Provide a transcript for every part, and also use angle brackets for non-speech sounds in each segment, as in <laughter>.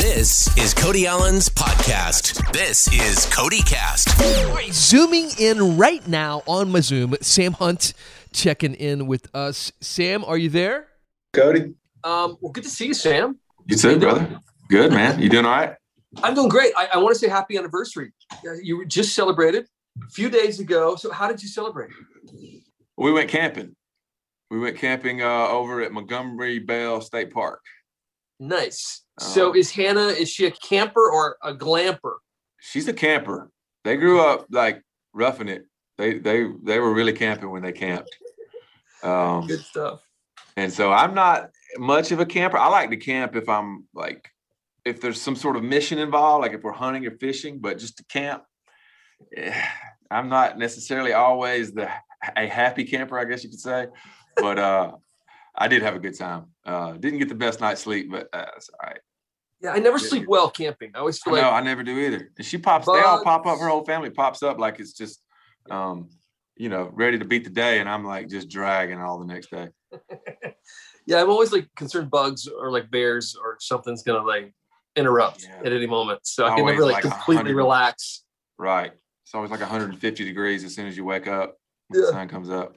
This is Cody Alan's podcast. This is Cody Cast. All right, zooming in right now on my Zoom, Sam Hunt checking in with us. Sam, are you there? Cody. Um, well, good to see you, Sam. You too, brother. Good, man. You doing all right? I'm doing great. I, I want to say happy anniversary. Uh, You just celebrated a few days ago. So, how did you celebrate? We went camping. We went camping uh, over at Montgomery Bell State Park. Nice. So, Um, is Hannah? Is she a camper or a glamper? She's a camper. They grew up like roughing it. They they they were really camping when they camped. Um, Good stuff. and so I'm not much of a camper. I like to camp if I'm like if there's some sort of mission involved, like if we're hunting or fishing. But just to camp, eh, I'm not necessarily always the a happy camper, I guess you could say. But uh, I did have a good time. Uh, didn't get the best night's sleep, but uh, it's all right. Yeah, I never Yeah. sleep well camping. I always I feel know like no, I never do either. And she pops, they all pop up. Bugs. Her whole family pops up like it's just, um, you know, ready to beat the day, and I'm like just dragging all the next day. <laughs> yeah, I'm always like concerned bugs or like bears or something's gonna like interrupt Yeah. at any moment. So I can never like like completely relax. Right. It's always like 150 degrees as soon as you wake up. When The comes up.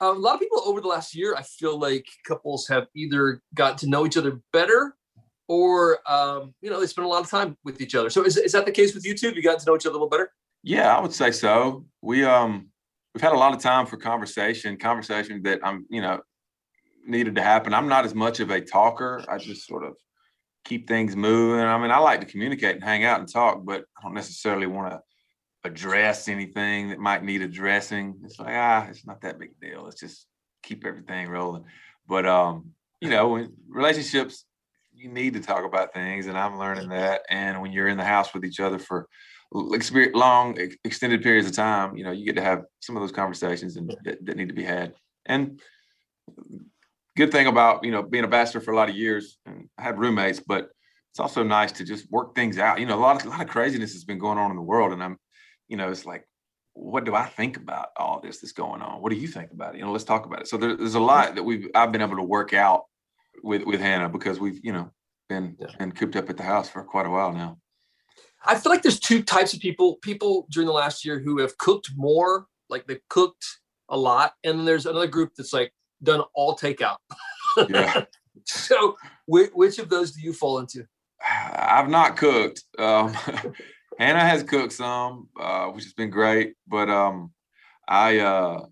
Um, a lot of people over the last year, I feel like couples have either got to know each other better or, um, you know, they spend a lot of time with each other. So is, is that the case with you two? Have you got to know each other a little better? Yeah, I would say so. We um we've had a lot of time for conversation, conversation that I'm, you know, needed to happen. I'm not as much of a talker. I just sort of keep things moving. I mean, I like to communicate and hang out and talk, but I don't necessarily want to address anything that might need addressing. It's like, ah, it's not that big a deal. Let's just keep everything rolling. But um, you know, when relationships you need to talk about things and I'm learning that and when you're in the house with each other for long extended periods of time you know you get to have some of those conversations and that, that need to be had and good thing about you know being a bachelor for a lot of years and I had roommates but it's also nice to just work things out you know a lot of, a lot of craziness has been going on in the world and I'm you know it's like what do I think about all this that's going on what do you think about it you know let's talk about it so there, there's a lot that we've I've been able to work out with with Hannah because we've you know been Yeah. been cooped up at the house for quite a while now I feel like there's two types of people, people during the last year who have cooked more, like they've cooked a lot. And then there's another group that's like done all takeout. yeah <laughs> So which, which of those do you fall into? <sighs> I've not cooked. Um, <laughs> Hannah has cooked some, uh, which has been great. But um, I, uh,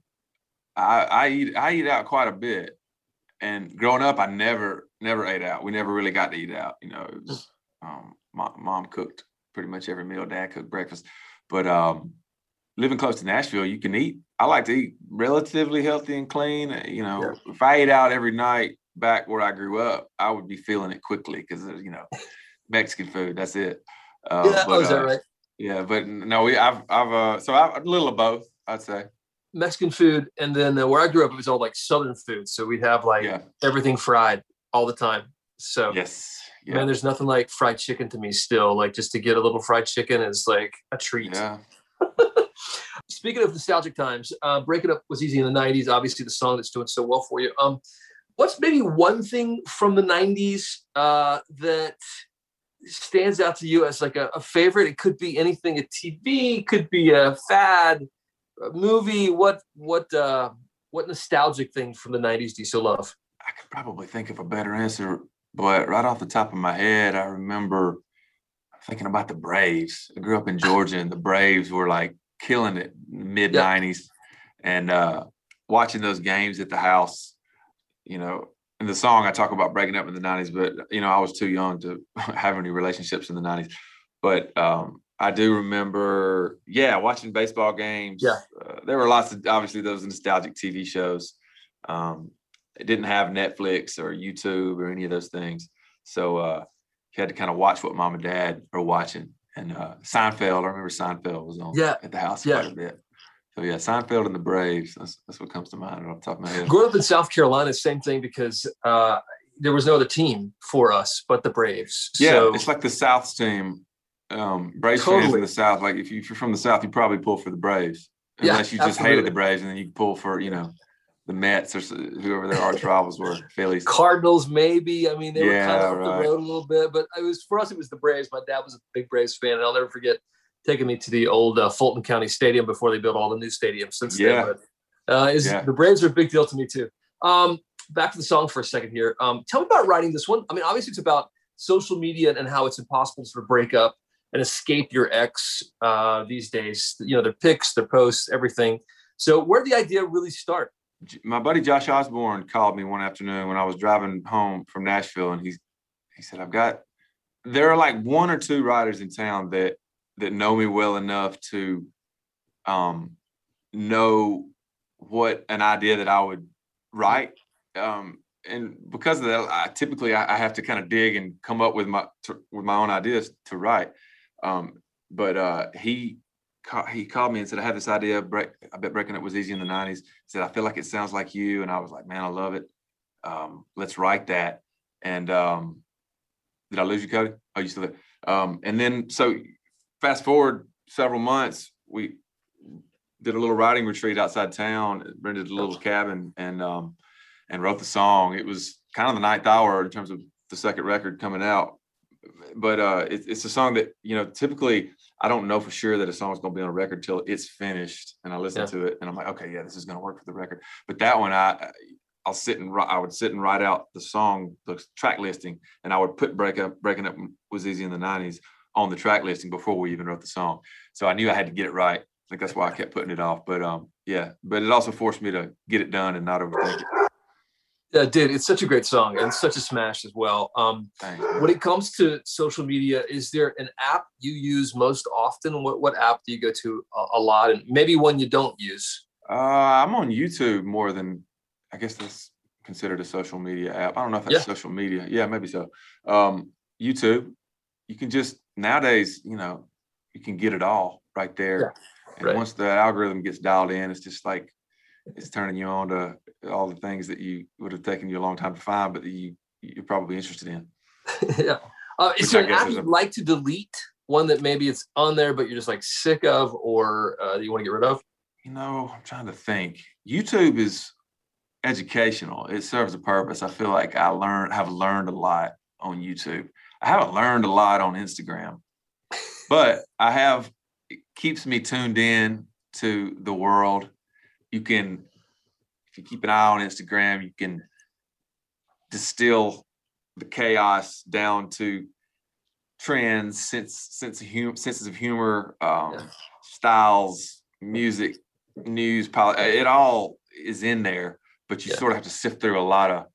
I I eat I eat out quite a bit. And growing up, I never never ate out. We never really got to eat out. You know, it was um, mom, mom cooked pretty much every meal. Dad cooked breakfast. But um, living close to Nashville, you can eat. I like to eat relatively healthy and clean. Uh, You know, if I ate out every night back where I grew up, I would be feeling it quickly because you know Mexican food. That's it. Uh, yeah, but, oh, is that uh, right? Yeah, but no, we I've I've uh, so I've a little of both. I'd say. Mexican food. And then uh, where I grew up, it was all like Southern food. So we'd have like Yeah. everything fried all the time. So Yes. man, there's nothing like fried chicken to me still. Like just to get a little fried chicken is like a treat. Yeah. <laughs> Speaking of nostalgic times, uh, Breaking Up was easy in the 90s, obviously the song that's doing so well for you. Um, what's maybe one thing from the 90s uh, that stands out to you as like a, a favorite? It could be anything, a TV, could be a fad, a movie. What what uh, what nostalgic thing from the 90s do you still love? I could probably think of a better answer, but right off the top of my head, I remember thinking about the Braves. I grew up in <laughs> Georgia, and the Braves were like killing it mid '90s, and uh, watching those games at the house. You know, in the song I talk about breaking up in the '90s, but you know I was too young to <laughs> have any relationships in the '90s. But um, I do remember, yeah, watching baseball games. Yeah. uh, there were lots of obviously those nostalgic TV shows. Um, it didn't have Netflix or YouTube or any of those things. So uh, you had to kind of watch what mom and dad are watching. And uh, Seinfeld, I remember Seinfeld was on Yeah, at the house yeah. quite a bit. So yeah, Seinfeld and the Braves. That's, that's what comes to mind off the top of my head. Growing up in South Carolina, same thing because uh, there was no other team for us but the Braves. Yeah, so, it's like the South's team. Um, Braves fans in the South, like if, you, you're from the South, you probably pull for the Braves, Yeah, unless you just hated the Braves, and then you pull for you know the Mets or whoever their arch rivals were, <laughs> Phillies. Cardinals, maybe. I mean, they Yeah, were kind of up right. the road a little bit, but it was for us. It was the Braves. My dad was a big Braves fan, and I'll never forget taking me to the old uh, Fulton County Stadium before they built all the new stadiums since Yeah. then. But uh, is Yeah. the Braves are a big deal to me too. Um, back to the song for a second here. Um, tell me about writing this one. I mean, obviously, it's about social media and how it's impossible to sort of break up and escape your ex uh, these days. You know, their pics, their posts, everything. So, where did the idea really start? My buddy Josh Osborne called me one afternoon when I was driving home from Nashville, and he's he said, "I've got there are like one or two writers in town that that know me well enough to um know what an idea that I would write." Um, and because of that, I typically I, I have to kind of dig and come up with my to, with my own ideas to write. Um, but uh, he ca- he called me and said, "I had this idea. Break, I bet breaking was easy in the '90s." He said, "I feel like it sounds like you," and I was like, "Man, I love it. Um, let's write that." And um, did I lose you, Cody? Oh, you still there? Um, and then so fast forward several months, we did a little writing retreat outside town, rented a little cabin, and um, and wrote the song. It was kind of the ninth hour in terms of the second record coming out, but uh, it, it's a song that you know typically I don't know for sure that a song is going to be on a record till it's finished, and I listen Yeah. to it, and I'm like, okay, yeah, this is going to work for the record. But that one, I I'll sit and I would sit and write out the song, the track listing, and I would put break up, breaking up was easy in the '90s on the track listing before we even wrote the song. So I knew I had to get it right. I think that's why I kept putting it off. But um, yeah, but it also forced me to get it done and not overthink it. Yeah, dude, it's such a great song and such a smash as well. Um, when it comes to social media, is there an app you use most often? What what app do you go to a, a lot, and maybe one you don't use? Uh, I'm on YouTube more than I guess that's considered a social media app. I don't know if that's Yeah. social media. Yeah, maybe so. Um, YouTube, you can just nowadays, you know, you can get it all right there. And right. once the algorithm gets dialed in, it's just like it's turning you on to all the things that you would have taken you a long time to find, but you you're probably interested in. <laughs> yeah. Uh, is there an app you'd like to delete? One that maybe it's on there, but you're just like sick of, or uh, you want to get rid of? You know, I'm trying to think. YouTube is educational. It serves a purpose. I feel like I learned have learned a lot on YouTube. I haven't learned a lot on Instagram, but I have it keeps me tuned in to the world. You can if you keep an eye on Instagram, you can distill the chaos down to trends, sense sense of hum- senses of humor, um, Yeah. styles, music, news, it all is in there. But you Yeah. sort of have to sift through a lot of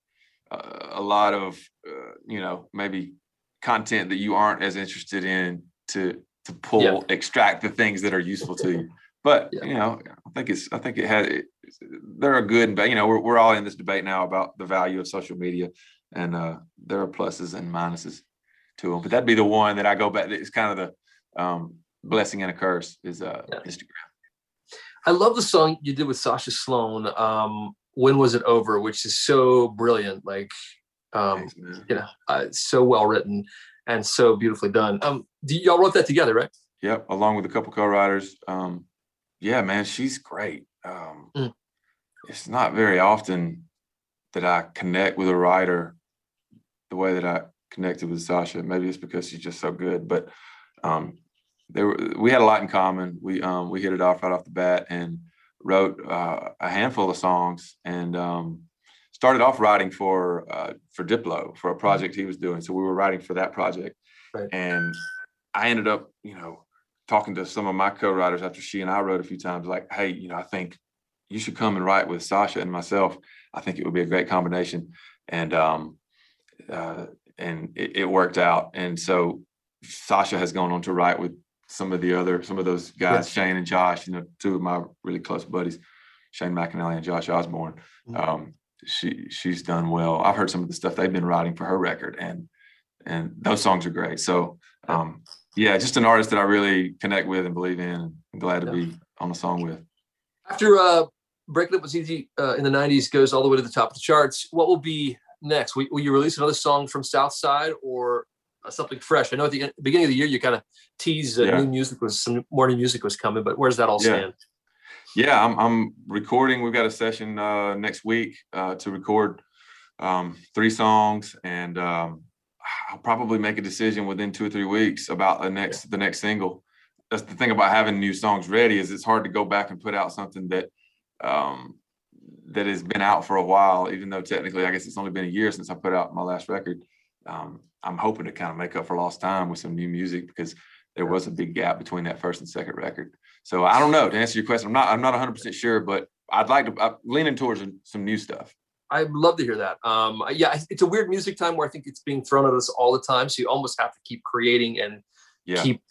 uh, a lot of uh, you know maybe content that you aren't as interested in to to pull Yeah. extract the things that are useful to you. <laughs> But Yeah. you know, I think it's I think it had it, there are good and bad. You know, we're we're all in this debate now about the value of social media, and uh, there are pluses and minuses to them. But that'd be the one that I go back. It's kind of the um, blessing and a curse is uh, Yeah. Instagram. I love the song you did with Sasha Sloan. Um, when was it over? Which is so brilliant. Like, um, Thanks, you know, uh, so well written and so beautifully done. Um, do, y'all wrote that together, right? Yep, along with a couple co-writers. Um, yeah, man, she's great. Um, Mm. It's not very often that I connect with a writer the way that I connected with Sasha. Maybe it's because she's just so good, but um, there were, we had a lot in common. We um, we hit it off right off the bat and wrote uh, a handful of songs and um, started off writing for uh, for Diplo for a project he was doing. So we were writing for that project, Right. and I ended up, you know, talking to some of my co-writers after she and I wrote a few times, like, hey, you know, I think you should come and write with Sasha and myself. I think it would be a great combination. And um, uh, and it, it worked out. And so Sasha has gone on to write with some of the other, some of those guys, Shane and Josh, you know, two of my really close buddies, Shane McAnally and Josh Osborne. Mhm. Um, she she's done well. I've heard some of the stuff they've been writing for her record, and and those songs are great. So um, yeah, just an artist that I really connect with and believe in, and I'm glad to Yeah. be on a song with. After uh, Breaking Up Was Easy uh, in the 90s goes all the way to the top of the charts, what will be next? Will, will you release another song from Southside or uh, something fresh? I know at the beginning of the year you kind of teased uh, Yeah. new music was some more new music was coming, but where does that all stand? Yeah, I'm, I'm recording. We've got a session uh, next week uh, to record um, three songs, and um, I'll probably make a decision within two or three weeks about the next the next single. That's the thing about having new songs ready is it's hard to go back and put out something that um, that has been out for a while, even though technically I guess it's only been a year since I put out my last record. Um, I'm hoping to kind of make up for lost time with some new music because there was a big gap between that first and second record. So I don't know to answer your question. I'm not I'm not 100 percent sure, but I'd like to I'm leaning towards some new stuff. I'd love to hear that. Um, yeah, it's a weird music time where I think it's being thrown at us all the time, so you almost have to keep creating and yeah. keep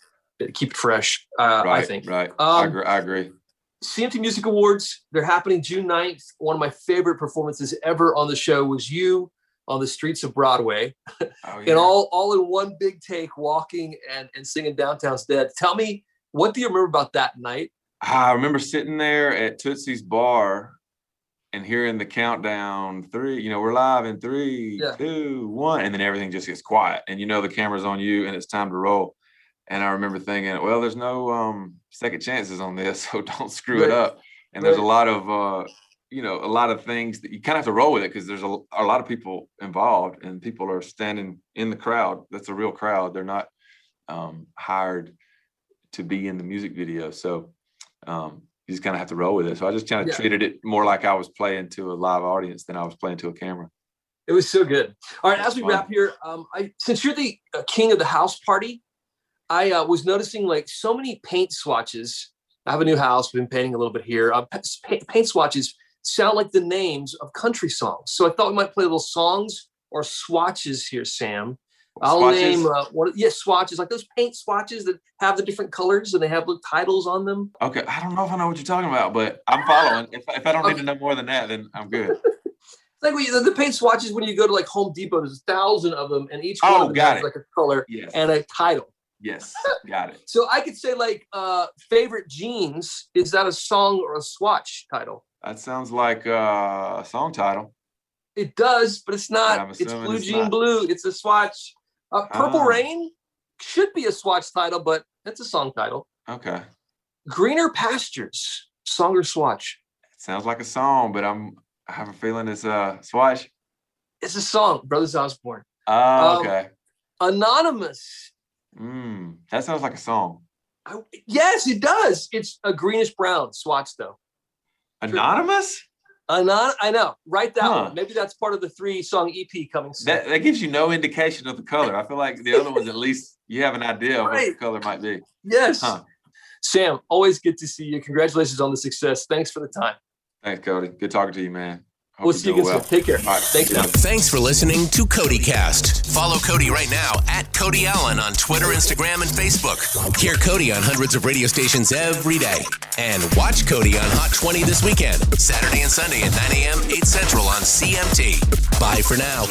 keep it fresh. Uh, right, I think. Right. Um, I agree. I agree. CMT Music Awards, they're happening June 9th. One of my favorite performances ever on the show was you on the streets of Broadway. Oh, yeah. and all all in one big take, walking and, and singing Downtown's Dead. Tell me, what do you remember about that night? I remember sitting there at Tootsie's Bar and hearing the countdown three, you know, we're live in three, yeah. two, one, and then everything just gets quiet. And you know the camera's on you and it's time to roll. And I remember thinking, well, there's no um, second chances on this, <laughs> so don't screw right. it up. And right. there's a lot of, uh, you know, a lot of things that you kind of have to roll with it because there's a, a lot of people involved and people are standing in the crowd. That's a real crowd. They're not um, hired to be in the music video. So um, you just kind of have to roll with it. So I just kind of yeah. treated it more like I was playing to a live audience than I was playing to a camera. It was so good. All right, as we wrap here, um, I since you're the uh, king of the house party, I uh, was noticing like so many paint swatches. I have a new house. Been painting a little bit here. Uh, paint, paint swatches sound like the names of country songs. So I thought we might play little songs or swatches here, Sam. I'll swatches? name uh, what? Yes, swatches like those paint swatches that have the different colors and they have the titles on them. Okay, I don't know if I know what you're talking about, but I'm following. if, if I don't okay. need to know more than that, then I'm good. <laughs> like you, the paint swatches when you go to like Home Depot, there's a thousand of them, and each one oh, of them has it. like a color yes. and a title. Yes, <laughs> got it. so I could say like uh favorite jeans. Is that a song or a swatch title? That sounds like uh, a song title. It does, but it's not. It's blue it's jean not. blue. It's a swatch. Uh, Purple uh, Rain should be a swatch title, but it's a song title. Okay. Greener Pastures, song or swatch? Sounds like a song, but I'm I have a feeling it's a swatch. It's a song, Brothers Osborne. Oh, okay. Um, Anonymous Mm, that sounds like a song. I, yes, it does. It's a greenish brown swatch, though. Anonymous? Anon- I know. Write that huh. one. Maybe that's part of the three song EP coming soon. That, that, gives you no indication of the color. I feel like the other ones, at least you have an idea of what the color might be. Yes. Huh. Sam, always good to see you. Congratulations on the success. Thanks for the time. Thanks, Cody. Good talking to you, man. Hope we'll see you again well. soon. Take care. All right. Thanks, man. Thanks for listening to CodyCast. Follow Cody right now at Cody Alan on Twitter, Instagram, and Facebook. Hear Cody on hundreds of radio stations every day. And watch Cody on Hot 20 this weekend, Saturday and Sunday at 9 a.m., 8 Central on CMT. Bye for now.